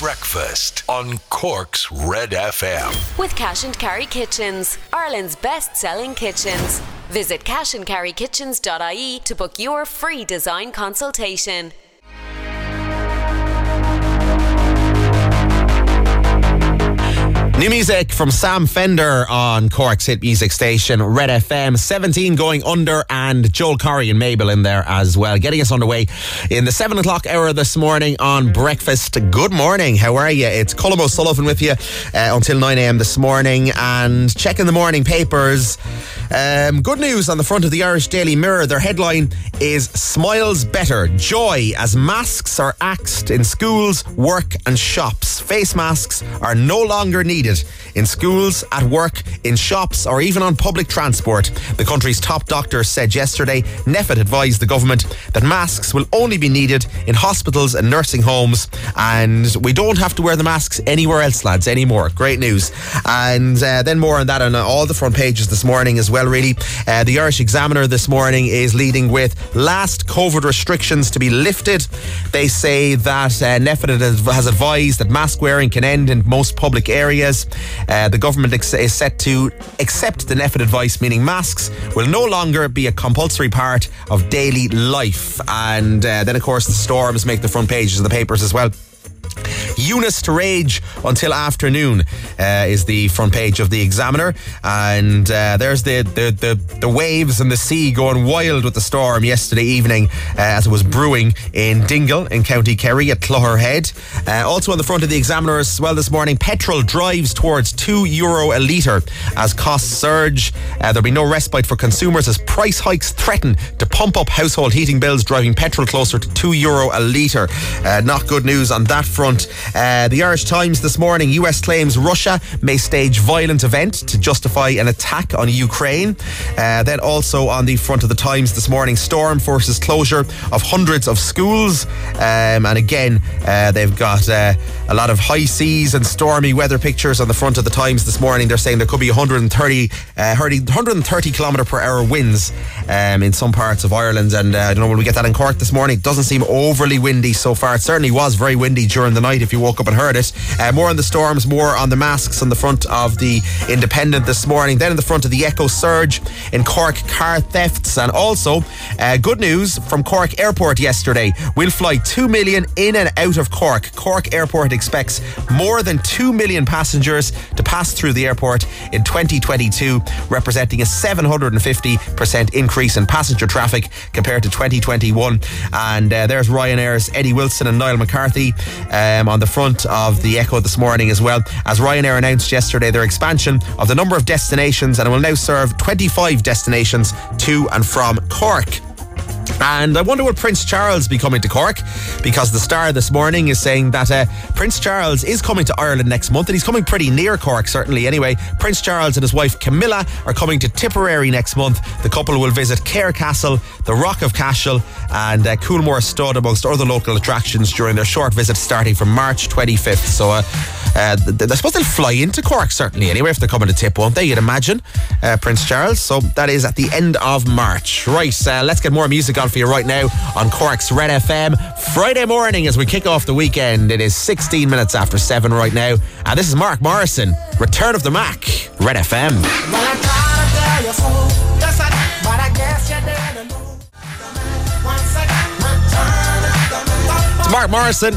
Breakfast on Cork's Red FM. With Cash and Carry Kitchens, Ireland's best selling kitchens. Visit cashandcarrykitchens.ie to book your free design consultation. New music from Sam Fender on Cork's hit music station Red FM. 17 going under and Joel Corry and Mabel in there as well. Getting us underway in the 7 o'clock hour this morning on breakfast. Good morning. How are you? It's Colm O'Sullivan with you uh, until 9am this morning and checking the morning papers. Um, good news on the front of the Irish Daily Mirror. Their headline is Smiles Better. Joy as masks are axed in schools, work and shops. Face masks are no longer needed in schools, at work, in shops, or even on public transport. The country's top doctor said yesterday NPHET advised the government that masks will only be needed in hospitals and nursing homes, and we don't have to wear the masks anywhere else, lads, anymore. Great news. And uh, then more on that on all the front pages this morning as well, really. Uh, the Irish Examiner this morning is leading with last COVID restrictions to be lifted. They say that uh, NPHET has advised that mask wearing can end in most public areas. Uh, the government ex- is set to accept the NPHET advice, meaning masks will no longer be a compulsory part of daily life. And uh, then, of course, the storms make the front pages of the papers as well. Eunice to rage until afternoon uh, is the front page of the Examiner, and uh, there's the, the, the the waves and the sea going wild with the storm yesterday evening uh, as it was brewing in Dingle in County Kerry at Clogherhead. Uh, also on the front of the Examiner as well this morning, petrol drives towards two euro a litre as costs surge. Uh, there'll be no respite for consumers as price hikes threaten to pump up household heating bills, driving petrol closer to two euro a litre. Uh, not good news on that front. Uh, the Irish Times this morning, US claims Russia may stage violent event to justify an attack on Ukraine. Uh, then also on the front of the Times this morning, storm forces closure of hundreds of schools. Um, and again, uh, they've got uh, a lot of high seas and stormy weather pictures on the front of the Times this morning. They're saying there could be 130, 130 uh, kilometre per hour winds um, in some parts of Ireland. And uh, I don't know, will we get that in Cork this morning? It doesn't seem overly windy so far. It certainly was very windy during the night if you woke up and heard it. Uh, more on the storms, more on the masks on the front of the Independent this morning. Then in the front of the Echo Surge in Cork, car thefts. And also, uh, good news from Cork Airport yesterday. We'll fly 2 million in and out of Cork. Cork Airport expects more than 2 million passengers to pass through the airport in 2022, representing a 750% increase in passenger traffic compared to 2021. And uh, there's Ryanair's Eddie Wilson and Niall McCarthy um, on the front of the Echo this morning as well, as Ryanair announced yesterday their expansion of the number of destinations and will now serve 25 destinations to and from Cork. And I wonder will Prince Charles be coming to Cork? Because the Star this morning is saying that uh, Prince Charles is coming to Ireland next month and he's coming pretty near Cork, certainly. Anyway, Prince Charles and his wife Camilla are coming to Tipperary next month. The couple will visit Cahir Castle, the Rock of Cashel, and uh, Coolmore Stud, amongst other local attractions during their short visit starting from March 25th. So, uh, uh, I suppose they'll fly into Cork, certainly, anyway, if they're coming to Tip, won't they? You'd imagine, uh, Prince Charles. So, that is at the end of March. Right, uh, let's get more music on for you right now on Cork's Red FM. Friday morning as we kick off the weekend. It is 16 minutes after 7 right now. And this is Mark Morrison, Return of the Mac, Red FM. Mark Morrison.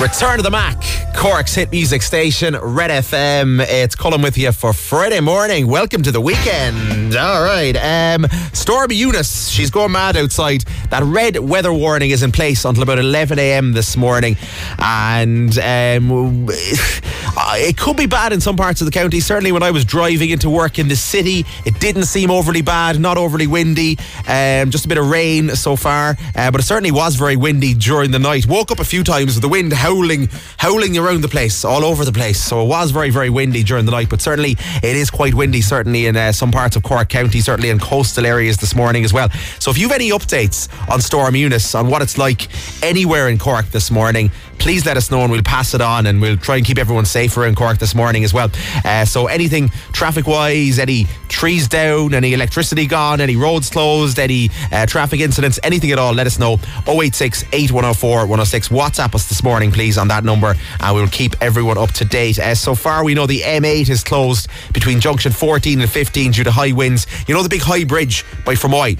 Return of the Mac, Cork's hit music station, Red FM. It's Colm with you for Friday morning. Welcome to the weekend. All right. Um, Stormy Eunice, she's going mad outside. That red weather warning is in place until about 11 a.m. this morning. And um, it could be bad in some parts of the county. Certainly when I was driving into work in the city, it didn't seem overly bad, not overly windy. Um, just a bit of rain so far. Uh, but it certainly was very windy during the night. Woke up a few times with the wind howling, howling around the place, all over the place. So it was very, very windy during the night, but certainly it is quite windy, certainly in uh, some parts of Cork County, certainly in coastal areas this morning as well. So if you've any updates on Storm Eunice, on what it's like anywhere in Cork this morning, please let us know and we'll pass it on and we'll try and keep everyone safe around Cork this morning as well. Uh, so anything traffic wise, any trees down, any electricity gone, any roads closed, any uh, traffic incidents, anything at all, let us know. 086 8104 106. WhatsApp us this morning, please, on that number, and we'll keep everyone up to date. Uh, so far, we know the M8 is closed between junction 14 and 15 due to high winds. You know the big high bridge by Fermoy?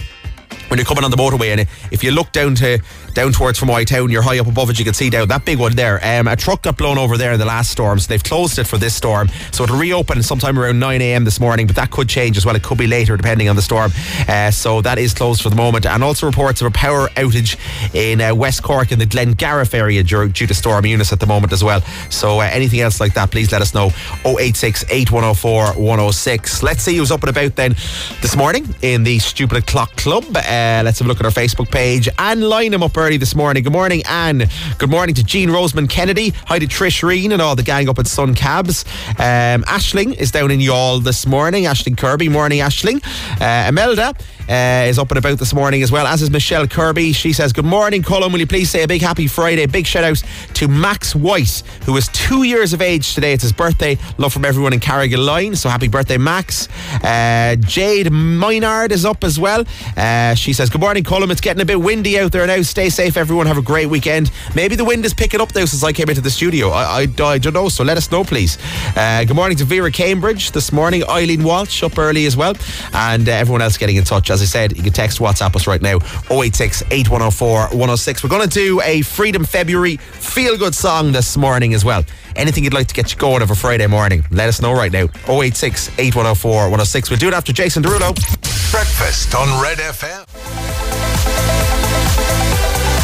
When you're coming on the motorway and if you look down to down towards from White Town, you're high up above it, you can see down that big one there. Um, a truck got blown over there in the last storm, so they've closed it for this storm. So it'll reopen sometime around 9 a.m. this morning, but that could change as well. It could be later depending on the storm. Uh, so that is closed for the moment. And also reports of a power outage in uh, West Cork in the Glengarriff area due, due to Storm Eunice at the moment as well. So uh, anything else like that, please let us know. 086 8104 106. Let's see who's up and about then this morning in the Stupid Clock Club. Uh, let's have a look at our Facebook page and line them up early this morning. Good morning, Anne. Good morning to Jean Roseman Kennedy. Hi to Trish Reen and all the gang up at Sun Cabs. Um, Ashling is down in Youghal this morning. Ashling Kirby. Morning, Ashling. Uh, Imelda uh, is up and about this morning as well, as is Michelle Kirby. She says, Good morning, Colm. Will you please say a big happy Friday? Big shout out to Max White, who is two years of age today. It's his birthday. Love from everyone in Carrigaline. So happy birthday, Max. Uh, Jade Minard is up as well. Uh, she says, Good morning, Colm. It's getting a bit windy out there now. Stay safe, everyone. Have a great weekend. Maybe the wind is picking up now since I came into the studio. I, I, I don't know. So let us know, please. Uh, good morning to Vera Cambridge this morning. Eileen Walsh up early as well. And uh, everyone else getting in touch. As I said, you can text WhatsApp us right now 086 8104 106. We're going to do a Freedom February feel good song this morning as well. Anything you'd like to get you going over Friday morning, let us know right now 086 8104 106. We'll do it after Jason Derulo. Breakfast on Red FM.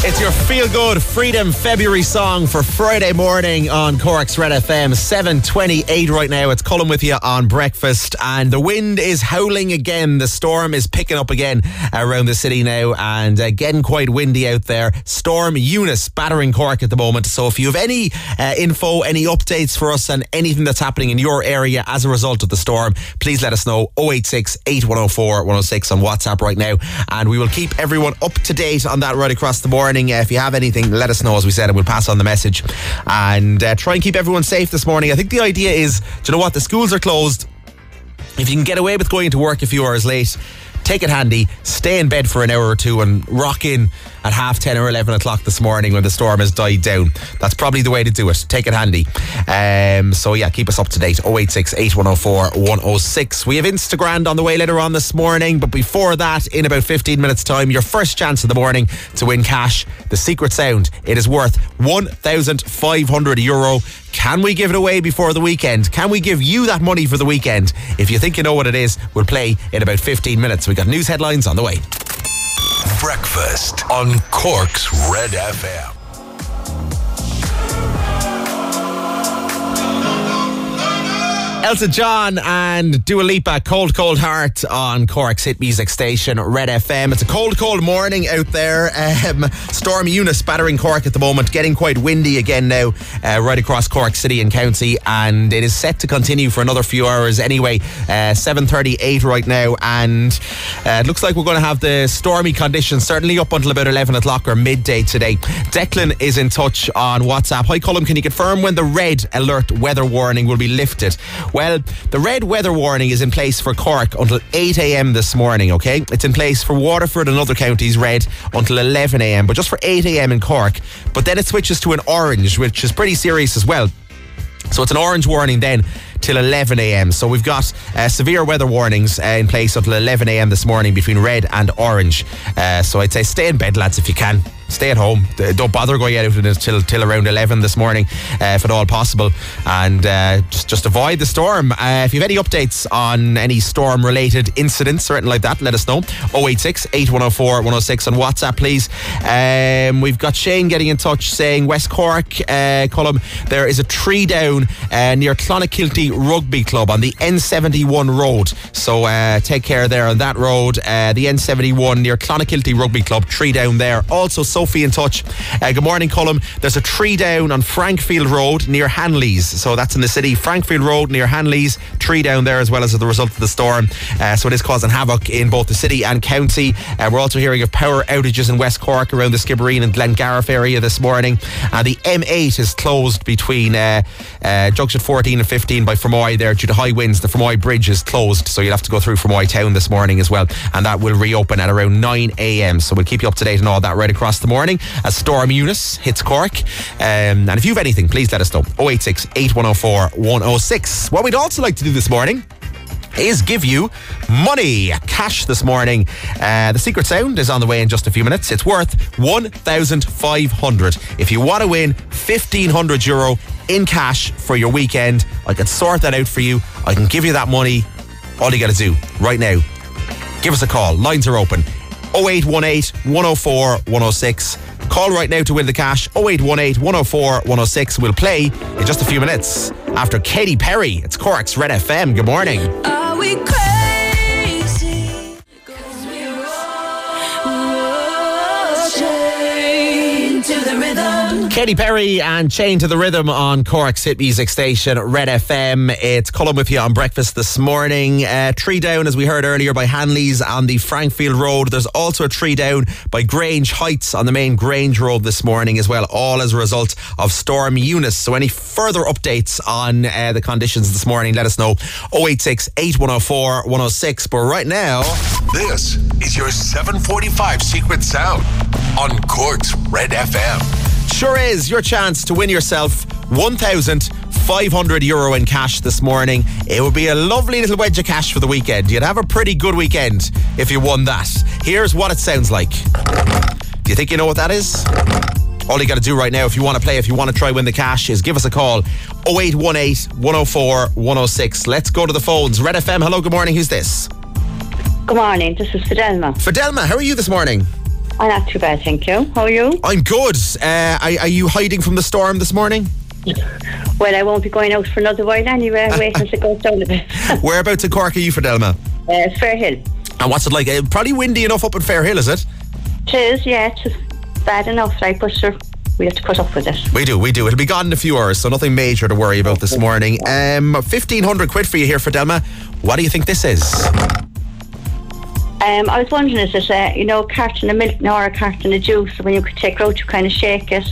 It's your feel good Freedom February song for Friday morning on Cork's Red FM. 728 right now. It's Colm with you on breakfast, and the wind is howling again. The storm is picking up again around the city now, and uh, getting quite windy out there. Storm Eunice battering Cork at the moment. So if you have any uh, info, any updates for us, and anything that's happening in your area as a result of the storm, please let us know 086 8104 106 on WhatsApp right now, and we will keep everyone up to date on that right across the board morning. Uh, if you have anything, let us know, as we said, and we'll pass on the message. And uh, try and keep everyone safe this morning. I think the idea is, do you know what? The schools are closed. If you can get away with going to work a few hours late, take it handy, stay in bed for an hour or two and rock in at half 10 or 11 o'clock this morning when the storm has died down. That's probably the way to do it. Take it handy. Um, so, yeah, keep us up to date 086 8104 106. We have Instagram on the way later on this morning, but before that, in about 15 minutes' time, your first chance of the morning to win cash. The secret sound. It is worth 1,500 euro. Can we give it away before the weekend? Can we give you that money for the weekend? If you think you know what it is, we'll play in about 15 minutes. We've got news headlines on the way. Breakfast on Cork's Red FM. Elton John and Dua Lipa, Cold Cold Heart on Cork's hit music station, Red FM. It's a cold, cold morning out there. Um, Storm Eunice battering Cork at the moment, getting quite windy again now, uh, right across Cork City and County, and it is set to continue for another few hours anyway. Uh, 7.38 right now, and uh, it looks like we're going to have the stormy conditions certainly up until about 11 o'clock or midday today. Declan is in touch on WhatsApp. Hi, Colm, can you confirm when the red alert weather warning will be lifted? Well, the red weather warning is in place for Cork until 8 a.m. this morning, okay? It's in place for Waterford and other counties red until 11 a.m., but just for 8 a.m. in Cork. But then it switches to an orange, which is pretty serious as well. So it's an orange warning then till 11 a.m. So we've got uh, severe weather warnings uh, in place until 11 a.m. this morning between red and orange. Uh, so I'd say stay in bed, lads, if you can stay at home. Don't bother going out until till around 11 this morning, uh, if at all possible, and uh, just just avoid the storm. Uh, if you have any updates on any storm related incidents or anything like that, let us know. 086 8104 106 on WhatsApp, please. Um, we've got Shane getting in touch saying West Cork, uh, Colm, there is a tree down uh, near Clonakilty Rugby Club on the N71 road. So uh, take care there on that road. The N71 near Clonakilty Rugby Club, tree down there. Also, so Sophie in touch. Uh, good morning, Colm. There's a tree down on Frankfield Road near Hanleys. So that's in the city. Frankfield Road near Hanleys. Tree down there as well as the result of the storm. Uh, so it is causing havoc in both the city and county. Uh, we're also hearing of power outages in West Cork around the Skibbereen and Glengarriff area this morning. Uh, the M8 is closed between uh, uh, junction 14 and 15 by Fermoy there due to high winds. The Fermoy Bridge is closed, so you'll have to go through Fermoy Town this morning as well. And that will reopen at around 9 a.m. So we'll keep you up to date on all that right across the morning as Storm Eunice hits Cork. Um, and if you have anything, please let us know. 086 8104 106. What we'd also like to do this morning is give you money, cash this morning. Uh, the secret sound is on the way in just a few minutes. It's worth 1,500. If you want to win 1,500 euro in cash for your weekend, I can sort that out for you. I can give you that money. All you got to do right now, give us a call. Lines are open. 0818 104 106. Call right now to win the cash 0818 104 106. We'll play in just a few minutes after Katy Perry. It's Cork's Red FM. Good morning. Katy Perry and Chain to the Rhythm on Cork's hit music station Red FM. It's Colm with you on breakfast this morning. Uh, tree down, as we heard earlier, by Hanley's on the Frankfield Road. There's also a tree down by Grange Heights on the main Grange Road this morning as well, all as a result of Storm Eunice. So, any further updates on uh, the conditions this morning, let us know. 086 8104 106. But right now, This is your 745 Secret Sound on Cork's Red FM. Sure is your chance to win yourself 1,500 euro in cash this morning. It would be a lovely little wedge of cash for the weekend. You'd have a pretty good weekend if you won that. Here's what it sounds like. Do you think you know what that is? All you got to do right now, if you want to play, if you want to try win the cash, is give us a call 0818 104 106. Let's go to the phones. Red FM, hello, good morning. Who's this? Good morning, this is Fidelma. Fidelma, how are you this morning? I'm not too bad, thank you. How are you? I'm good. Uh, are, are you hiding from the storm this morning? Well, I won't be going out for another while anyway, waiting until it goes down a bit. Whereabouts in Cork are you, Fidelma? uh, Fair Hill. And what's it like? Uh, probably windy enough up in Fair Hill, is it? It is, yeah, it's bad enough, right, but sure, we have to cut up with it. We do, we do. It'll be gone in a few hours, so nothing major to worry about this morning. Um, 1500 quid for you here Fidelma. What do you think this is? Um, I was wondering, is it, uh, you know, a carton of milk or a carton of juice, when you could take it out, you kind of shake it.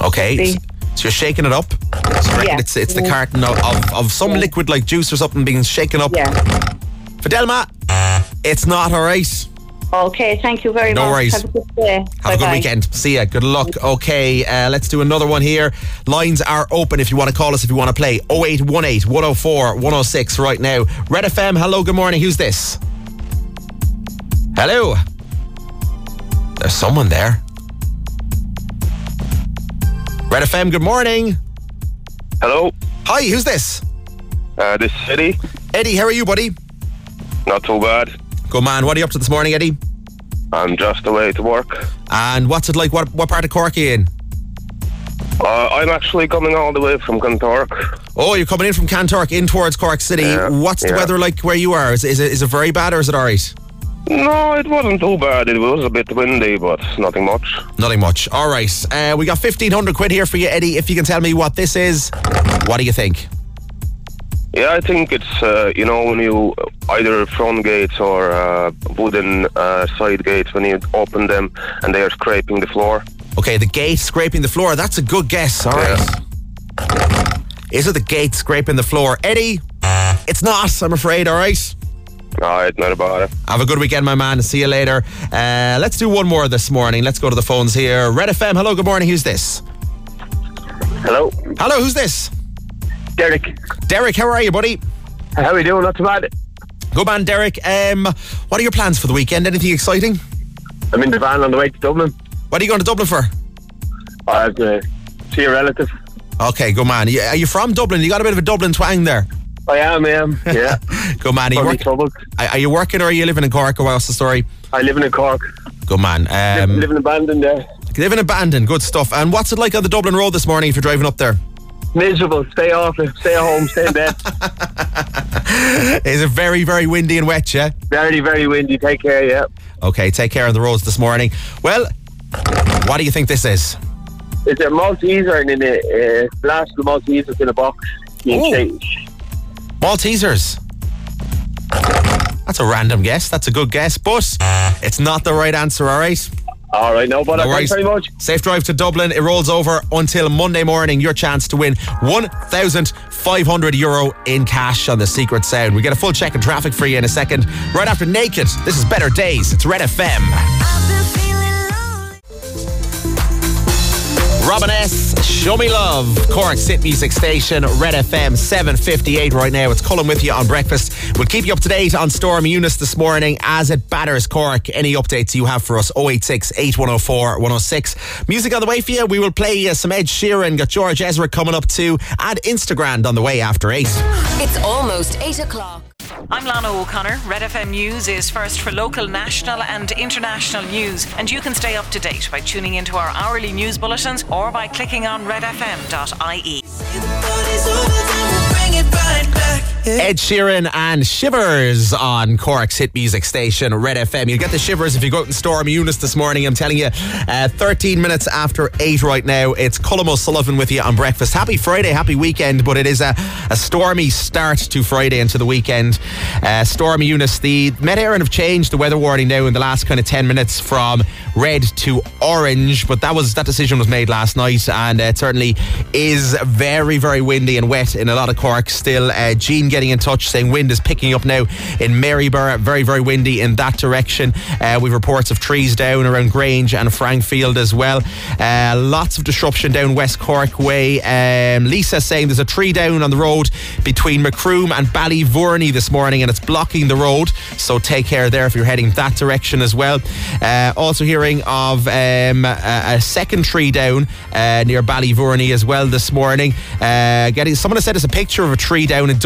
Okay, so you're shaking it up. So Yeah. it's, it's the carton of, of, of some Yeah. liquid like juice or something being shaken up. Yeah. Fidelma, it's not all right. Okay, thank you very No much. worries. Have a good day. Have a good weekend. See ya. Good luck. Okay, uh, let's do another one here. Lines are open if you want to call us, if you want to play. 0818 104 106 right now. Red FM, hello, good morning. Who's this? Hello. There's someone there. Red FM, good morning. Hello, Hi, who's this? uh, this is Eddie. Eddie, how are you, buddy? Not too bad. Good man. What are you up to this morning, Eddie? I'm just away to work. And what's it like? What, what part of Cork are you in? Uh, I'm actually coming all the way from Kanturk. Oh, you're coming in from Kanturk in towards Cork City. Yeah, What's the yeah. weather like where you are? Is, is, it, is it very bad or is it all right? No, it wasn't too bad. It was a bit windy, but nothing much. Nothing much. All right. Uh, we got 1500 quid here for you, Eddie. If you can tell me what this is, what do you think? Yeah, I think it's, uh, you know, when you either front gates or uh, wooden uh, side gates, when you open them and they are scraping the floor. Okay, the gate scraping the floor. That's a good guess. All right. Is it the gate scraping the floor? Eddie, it's not, I'm afraid. All right. Alright, not about it. Have a good weekend, my man. See you later. Uh, let's do one more this morning. Let's go to the phones here. Red FM, hello, good morning. Who's this? Hello, Hello, who's this? Derek. Derek, how are you, buddy? How are you doing? Not too bad. Good man, Derek. Um, what are your plans for the weekend? Anything exciting? I'm in the van on the way to Dublin. What are you going to Dublin for? I have to see a relative. Okay, good man. Are you from Dublin? You got a bit of a Dublin twang there. I am, I am. Yeah. Good man. Are you, work- are you working or are you living in Cork or what's the story? I live in Cork. Good man. Um, live in abandoned there. live in abandon. Good stuff. And what's it like on the Dublin Road this morning if you're driving up there? Miserable. Stay off it. Stay at home. Stay in bed. Is it very, very windy and wet, yeah? very, very windy. Take care, yeah. Okay, take care on the roads this morning. Well, What do you think this is? It's a Malteser and in a uh, blast of Maltesers in a box. You Oh. Maltesers. That's a random guess. That's a good guess, but it's not the right answer, all right? All right, no bother. No Thanks very much. Safe drive to Dublin. It rolls over until Monday morning. Your chance to win 1,500 euro in cash on the Secret Sound. We get a full check of traffic for you in a second. Right after Neiked, this is Better Days. It's Red FM. Robin S. Show Me Love. Cork's Sit music station, Red FM 758 right now. It's Colm with you on breakfast. We'll keep you up to date on Storm Eunice this morning as it batters Cork. Any updates you have for us, 086 8104 106. Music on the way for you. We will play uh, some Ed Sheeran, got George Ezra coming up too, and Instagram on the way after 8. It's almost 8 o'clock. I'm Lana O'Connor. Red FM News is first for local, national, and international news, and you can stay up to date by tuning into our hourly news bulletins or by clicking on redfm.ie. Ed Sheeran and Shivers on Cork's hit music station, Red FM. You'll get the shivers if you go out and storm Eunice this morning. I'm telling you, uh, 13 minutes after 8 right now. It's Colm O'Sullivan with you on breakfast. Happy Friday, happy weekend, but it is a, a stormy start to Friday and to the weekend. Uh, storm Eunice, the Met Éireann have changed the weather warning now in the last kind of 10 minutes from red to orange, but that was that decision was made last night and uh, it certainly is very, very windy and wet in a lot of Cork still. Uh, Jean getting in touch saying wind is picking up now in Maryborough. Very, very windy in that direction. Uh, we've reports of trees down around Grange and Frankfield as well. Uh, lots of disruption down West Cork way. Um, Lisa saying there's a tree down on the road between Macroom and Ballyvourney this morning and it's blocking the road. So take care there if you're heading that direction as well. Uh, also hearing of um, a, a second tree down uh, near Ballyvourney as well this morning. Uh, getting someone has sent us a picture of a tree down in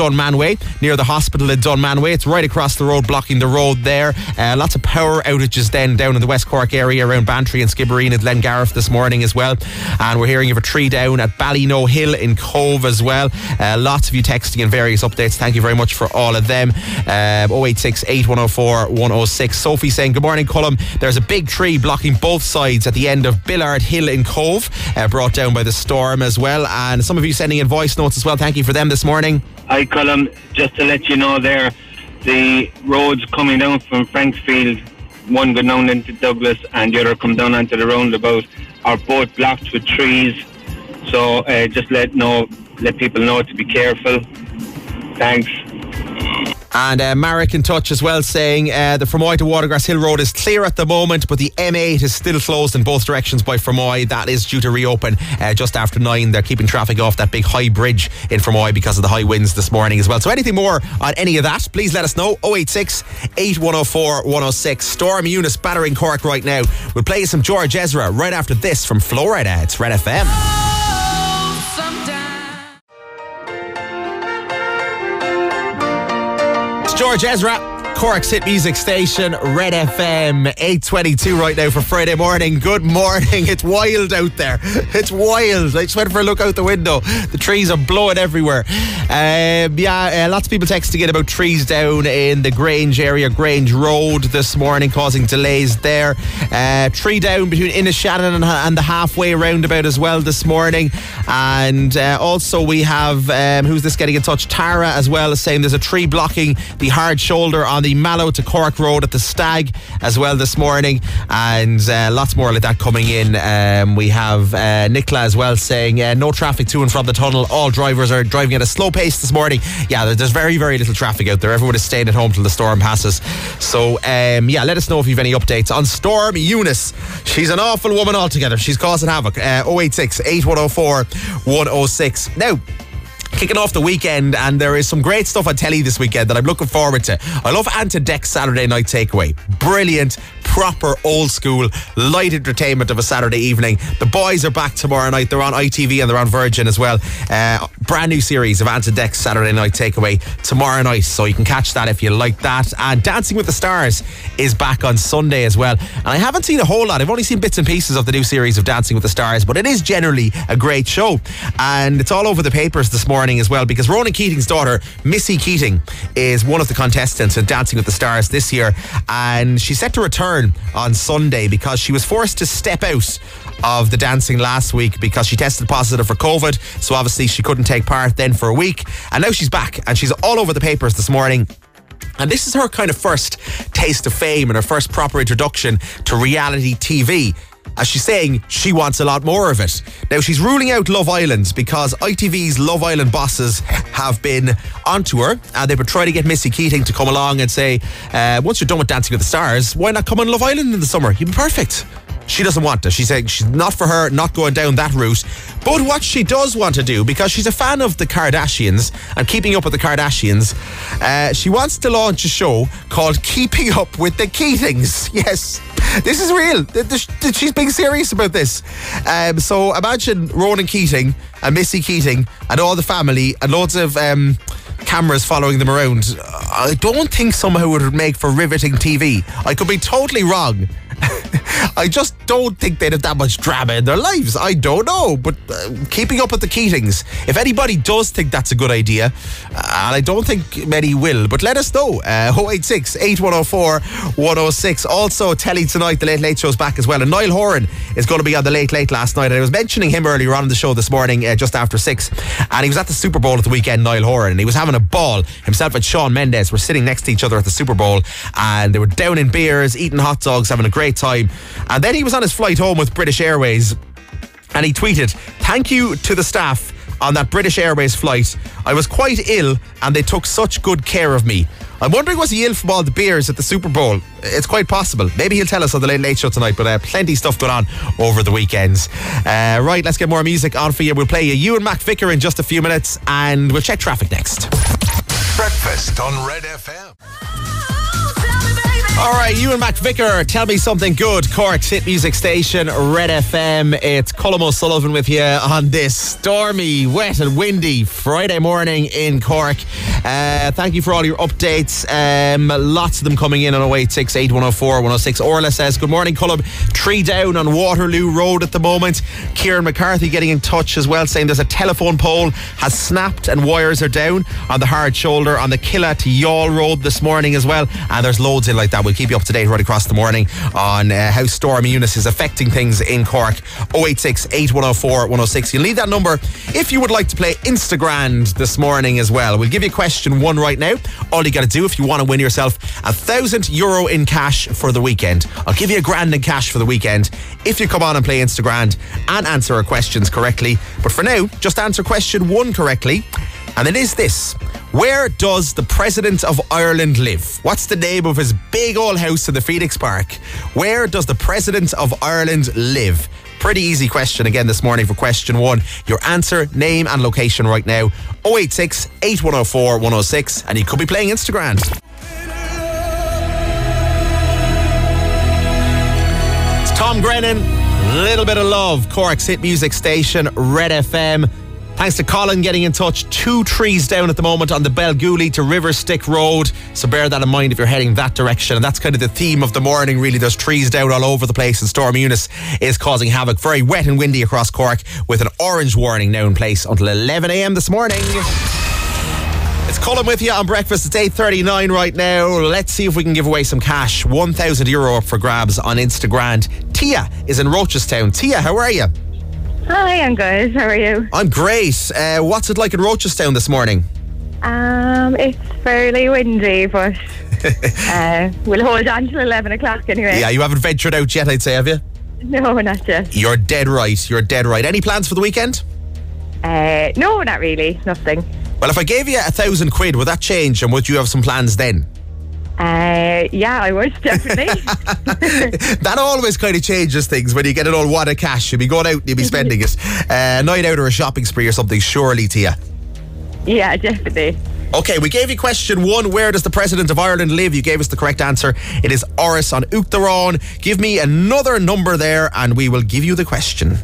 Dunmanway near the hospital in Dunmanway. It's right across the road, blocking the road there. Uh, lots of power outages then down in the West Cork area around Bantry and Skibbereen and Glengarriff this morning as well. And we're hearing of a tree down at Ballyknoe Hill in Cobh as well. Uh, lots of you texting in various updates. Thank you very much for all of them. Uh, 086 8104 106. Sophie saying, Good morning, Colm. There's a big tree blocking both sides at the end of Billard Hill in Cobh, uh, brought down by the storm as well. And some of you sending in voice notes as well. Thank you for them this morning. Hi, Colm. Just to let you know there, the roads coming down from Franksfield, one going down into Douglas and the other come down onto the roundabout, are both blocked with trees. So uh, just let know, let people know to be careful. Thanks. And uh, Marek in touch as well, saying uh, the Fermoy to Watergrass Hill Road is clear at the moment, but the M8 is still closed in both directions by Fermoy. That is due to reopen uh, just after nine. They're keeping traffic off that big high bridge in Fermoy because of the high winds this morning as well. So anything more on any of that, please let us know. 086 8104 106. Storm Eunice battering Cork right now. We'll play some George Ezra right after this from Florida. It's Red FM. George Ezra. Cork's hit music station, Red FM, 822 right now for Friday morning. Good morning. It's wild out there. It's wild. I just went for a look out the window. The trees are blowing everywhere. Um, yeah, uh, lots of people texting in about trees down in the Grange area, Grange Road this morning, causing delays there. Uh, tree down between Innishannon and, and the halfway roundabout as well this morning. And uh, also we have, um, who's this getting in touch? Tara as well, saying there's a tree blocking the hard shoulder on the Mallow to Cork Road at the Stag as well this morning. And uh, lots more like that coming in. Um, we have uh, Nicola as well saying uh, no traffic to and from the tunnel. All drivers are driving at a slow pace this morning. Yeah, there's very, very little traffic out there. Everyone is staying at home till the storm passes. So, um, yeah, let us know if you've any updates on Storm Eunice. She's an awful woman altogether. She's causing havoc. Uh, 086 8104 106. Now, kicking off the weekend, and there is some great stuff on telly this weekend that I'm looking forward to. I love Dec's Saturday Night Takeaway. Brilliant, proper, old school, light entertainment of a Saturday evening. The boys are back tomorrow night. They're on ITV and they're on Virgin as well. Uh, brand new series of Ant and Dec's Saturday Night Takeaway tomorrow night, so you can catch that if you like that. And Dancing with the Stars is back on Sunday as well. And I haven't seen a whole lot. I've only seen bits and pieces of the new series of Dancing with the Stars, but it is generally a great show. And it's all over the papers this morning as well because Ronan Keating's daughter, Missy Keating, is one of the contestants in Dancing with the Stars this year. And she's set to return return on Sunday because she was forced to step out of the dancing last week because she tested positive for COVID. So obviously she couldn't take part then for a week. And now she's back and she's all over the papers this morning. And this is her kind of first taste of fame and her first proper introduction to reality TV. As she's saying, she wants a lot more of it. Now, she's ruling out Love Island because ITV's Love Island bosses have been onto her and they've been trying to get Missy Keating to come along and say, uh, once you're done with Dancing with the Stars, why not come on Love Island in the summer? You'd be perfect. She doesn't want it. She's saying she's not for her, not going down that route. But what she does want to do, because she's a fan of the Kardashians and keeping up with the Kardashians, uh, she wants to launch a show called Keeping Up with the Keatings. Yes, this is real. She's being serious about this. Um, so imagine Ronan Keating and Missy Keating and all the family and loads of. Um, cameras following them around. I don't think somehow it would make for riveting TV. I could be totally wrong. I just don't think they'd have that much drama in their lives. I don't know, but uh, keeping up with the Keatings. If anybody does think that's a good idea, uh, and I don't think many will, but let us know. Uh, 086 8104 106. Also, telly tonight, the Late Late Show's back as well. And Niall Horan is going to be on the Late Late last night. And I was mentioning him earlier on the show this morning, uh, just after six. And he was at the Super Bowl at the weekend, Niall Horan, and he was having a ball. Himself and Shawn Mendes were sitting next to each other at the Super Bowl, and they were down in beers, eating hot dogs, having a great time. And then he was on his flight home with British Airways and he tweeted, Thank you to the staff on that British Airways flight. I was quite ill and they took such good care of me. I'm wondering, was he ill from all the beers at the Super Bowl? It's quite possible. Maybe he'll tell us on the Late Late Show tonight, but uh, plenty stuff going on over the weekends. Uh, right, let's get more music on for you. We'll play Ewan McVicar in just a few minutes and we'll check traffic next. Breakfast on Red FM. All right, Ewan McVicar, tell me something good. Cork's hit music station, Red FM. It's Colm O'Sullivan with you on this stormy, wet, and windy Friday morning in Cork. Uh, thank you for all your updates. Um, lots of them coming in on 086 8104 106. Orla says, Good morning, Colm. Tree down on Waterloo Road at the moment. Kieran McCarthy getting in touch as well, saying there's a telephone pole has snapped and wires are down on the hard shoulder on the Killeagh to Youghal Road this morning as well. And there's loads in like that. We'll keep you up to date right across the morning on uh, how Storm Eunice is affecting things in Cork. 086 8104 106. You leave that number if you would like to play Instagram this morning as well. We'll give you question one right now. All you got to do if you want to win yourself a thousand euro in cash for the weekend. I'll give you a grand in cash for the weekend if you come on and play Instagram and answer our questions correctly. But for now, just answer question one correctly. And it is this. Where does the President of Ireland live? What's the name of his big old house in the Phoenix Park? Where does the President of Ireland live? Pretty easy question again this morning for question one. Your answer, name, and location right now 086 8104 106, and you could be playing Instagram. It's Tom Grennan, Little Bit of Love, Cork's hit music station, Red FM. Thanks to Colin getting in touch. Two trees down at the moment on the Belgooly to Riverstick Road. So bear that in mind if you're heading that direction. And that's kind of the theme of the morning, really. There's trees down all over the place, and Storm Eunice is causing havoc. Very wet and windy across Cork, with an orange warning now in place until 11 a.m. this morning. It's Colm with you on breakfast. It's 8.39 right now. Let's see if we can give away some cash. 1,000 euro up for grabs on Instagram. Tia is in Rochestown. Tia, how are you? Hi, I'm good. How are you? I'm great. Uh, what's it like in Rochestown this morning? Um, it's fairly windy, but uh, we'll hold on till 11 o'clock anyway. Yeah, you haven't ventured out yet, I'd say, have you? No, not yet. You're dead right. You're dead right. Any plans for the weekend? Uh, no, not really. Nothing. Well, if I gave you a thousand quid, would that change and would you have some plans then? Uh, yeah, I would definitely. that always kind of changes things when you get an all wad of cash. You'll be going out and you'll be spending it. Uh, a night out or a shopping spree or something, surely, Tia. yeah, definitely. Okay, we gave you question one. Where does the President of Ireland live? You gave us the correct answer. It is Áras an Uachtaráin. Give me another number there and we will give you the question.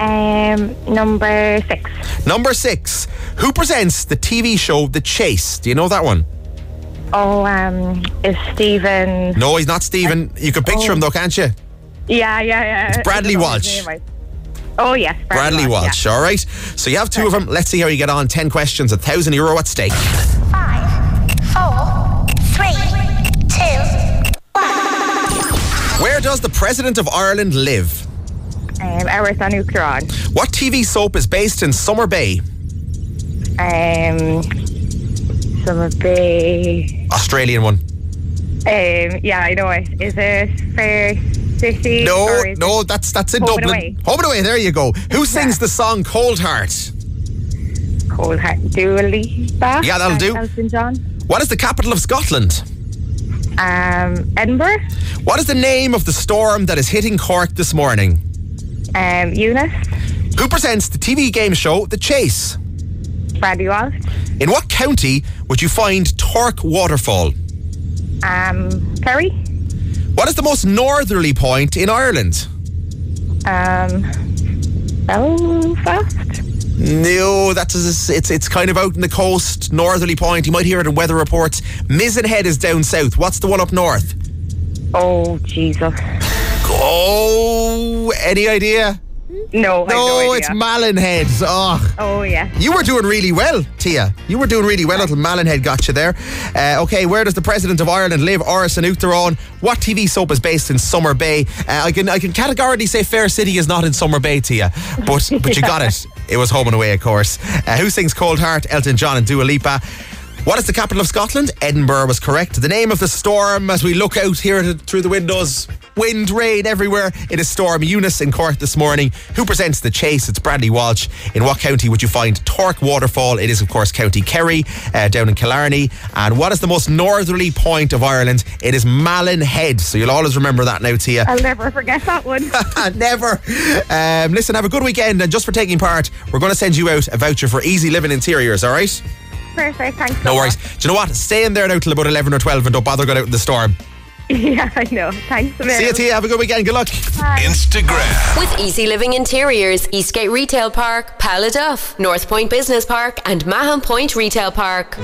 Um, number six. Number six. Who presents the TV show The Chase? Do you know that one? Oh, um, is Stephen? No, he's not Stephen. You can picture Oh. him though, can't you? Yeah, yeah, yeah. It's Bradley I don't know his Walsh. Oh yes, Bradley Walsh. Walsh, all right? So you have two of them. Let's see how you get on. 10 questions, a thousand euro at stake. Five, four, three, two, one. Where does the President of Ireland live? Um, Áras. What TV soap is based in Summer Bay? Um, Summer Bay. Australian one. Um, yeah, I know it. Is it Fair City? No, no, that's that's in Home and Dublin. Away? Home and away. There you go. Who sings the song "Cold Heart"? Cold Heart? Dua Lipa? Yeah, that'll do. Elton John. What is the capital of Scotland? Um, Edinburgh. What is the name of the storm that is hitting Cork this morning? Um, Eunice. Who presents the TV game show The Chase? In what county would you find Torc Waterfall? Um, Kerry. What is the most northerly point in Ireland? Um, Belfast. No, that's it's it's kind of out in the coast, northerly point. You might hear it in weather reports. Mizenhead is down south. What's the one up north? Oh, Jesus. Oh, any idea? No, I no No, it's Malin Head. Oh. Oh, yeah. You were doing really well, Tia. You were doing really well until Malin Head got you there. Uh, okay, where does the President of Ireland live? Áras an Uachtaráin. What TV soap is based in Summer Bay? Uh, I can I can categorically say Fair City is not in Summer Bay, Tia, but but you got it. It was Home and Away, of course. Uh, who sings Cold Heart? Elton John and Dua Lipa. What is the capital of Scotland? Edinburgh was correct. The name of the storm as we look out here at through the windows. Wind, rain everywhere. It is Storm Eunice in Cork this morning. Who presents the chase? It's Bradley Walsh. In what county would you find Torc Waterfall? It is, of course, County Kerry, uh, down in Killarney. And what is the most northerly point of Ireland? It is Malin Head. So you'll always remember that now, Tia. I'll never forget that one. Never. Um, listen, have a good weekend. And just for taking part, we're going to send you out a voucher for Easy Living Interiors, all right? Perfect. Thanks. so No worries. much. Do you know what? Stay in there now till about 11 or 12 and don't bother going out in the storm. Yeah, I know. Thanks a See you, million. Tia. Have a good weekend. Good luck. Instagram. With Easy Living Interiors, Eastgate Retail Park, Paladuff, North Point Business Park, and Mahon Point Retail Park.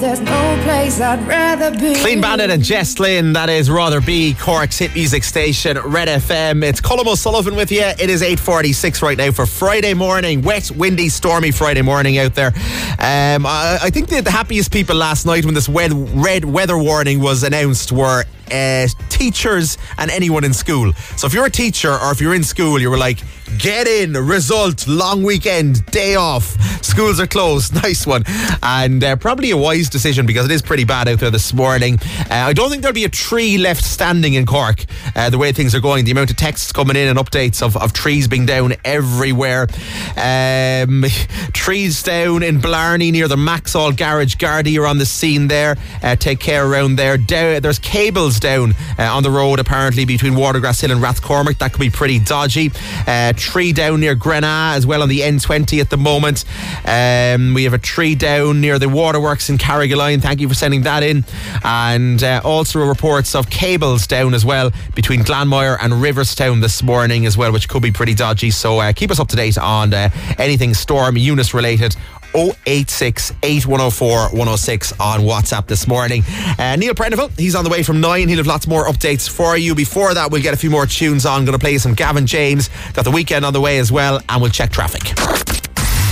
There's no place I'd rather be. Clean Bandit and Jess Glynne, that is Rather Be, Cork's hit music station, Red FM. It's Colm O'Sullivan with you. It is 8.46 right now for Friday morning. Wet, windy, stormy Friday morning out there. Um, I, I think that the happiest people last night when this red, red weather warning was announced were uh, teachers and anyone in school. So if you're a teacher or if you're in school, you were like, get in, result, long weekend, day off, schools are closed. Nice one. And uh, probably a wise decision because it is pretty bad out there this morning. Uh, I don't think there'll be a tree left standing in Cork uh, the way things are going. The amount of texts coming in and updates of, of trees being down everywhere. Um, trees down in Blarney near the Maxol Garage. Gardaí are on the scene there. Uh, take care around there. There's cables down uh, on the road apparently between Watergrass Hill and Rathcormac. That could be pretty dodgy. Uh, tree down near Grenagh as well on the N20 at the moment. Um, we have a tree down near the waterworks in Carrigaline. Thank you for sending that in. And uh, also reports of cables down as well between Glanmire and Riverstown this morning as well, which could be pretty dodgy. So uh, keep us up to date on uh, anything storm Eunice related. 086 8104 106 on WhatsApp this morning. Uh, Neil Prendeville, he's on the way from 9. He'll have lots more updates for you. Before that, we'll get a few more tunes on. Going to play some Gavin James. Got the weekend on the way as well, and we'll check traffic.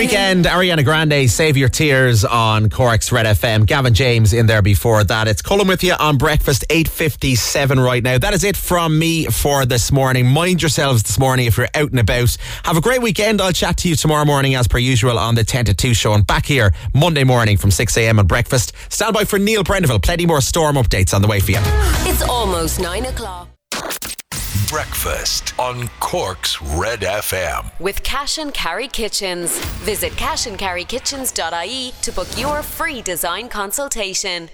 Weekend, Ariana Grande, Save Your Tears on Cork's Red FM. Gavin James in there before that. It's Colm with you on breakfast, 8.57 right now. That is it from me for this morning. Mind yourselves this morning if you're out and about. Have a great weekend. I'll chat to you tomorrow morning as per usual on the 10 to 2 show and back here Monday morning from 6am on breakfast. Stand by for Neil Prendeville. Plenty more storm updates on the way for you. It's almost 9 o'clock. Breakfast on Cork's Red FM. With Cash and Carry Kitchens. Visit cashandcarrykitchens.ie to book your free design consultation.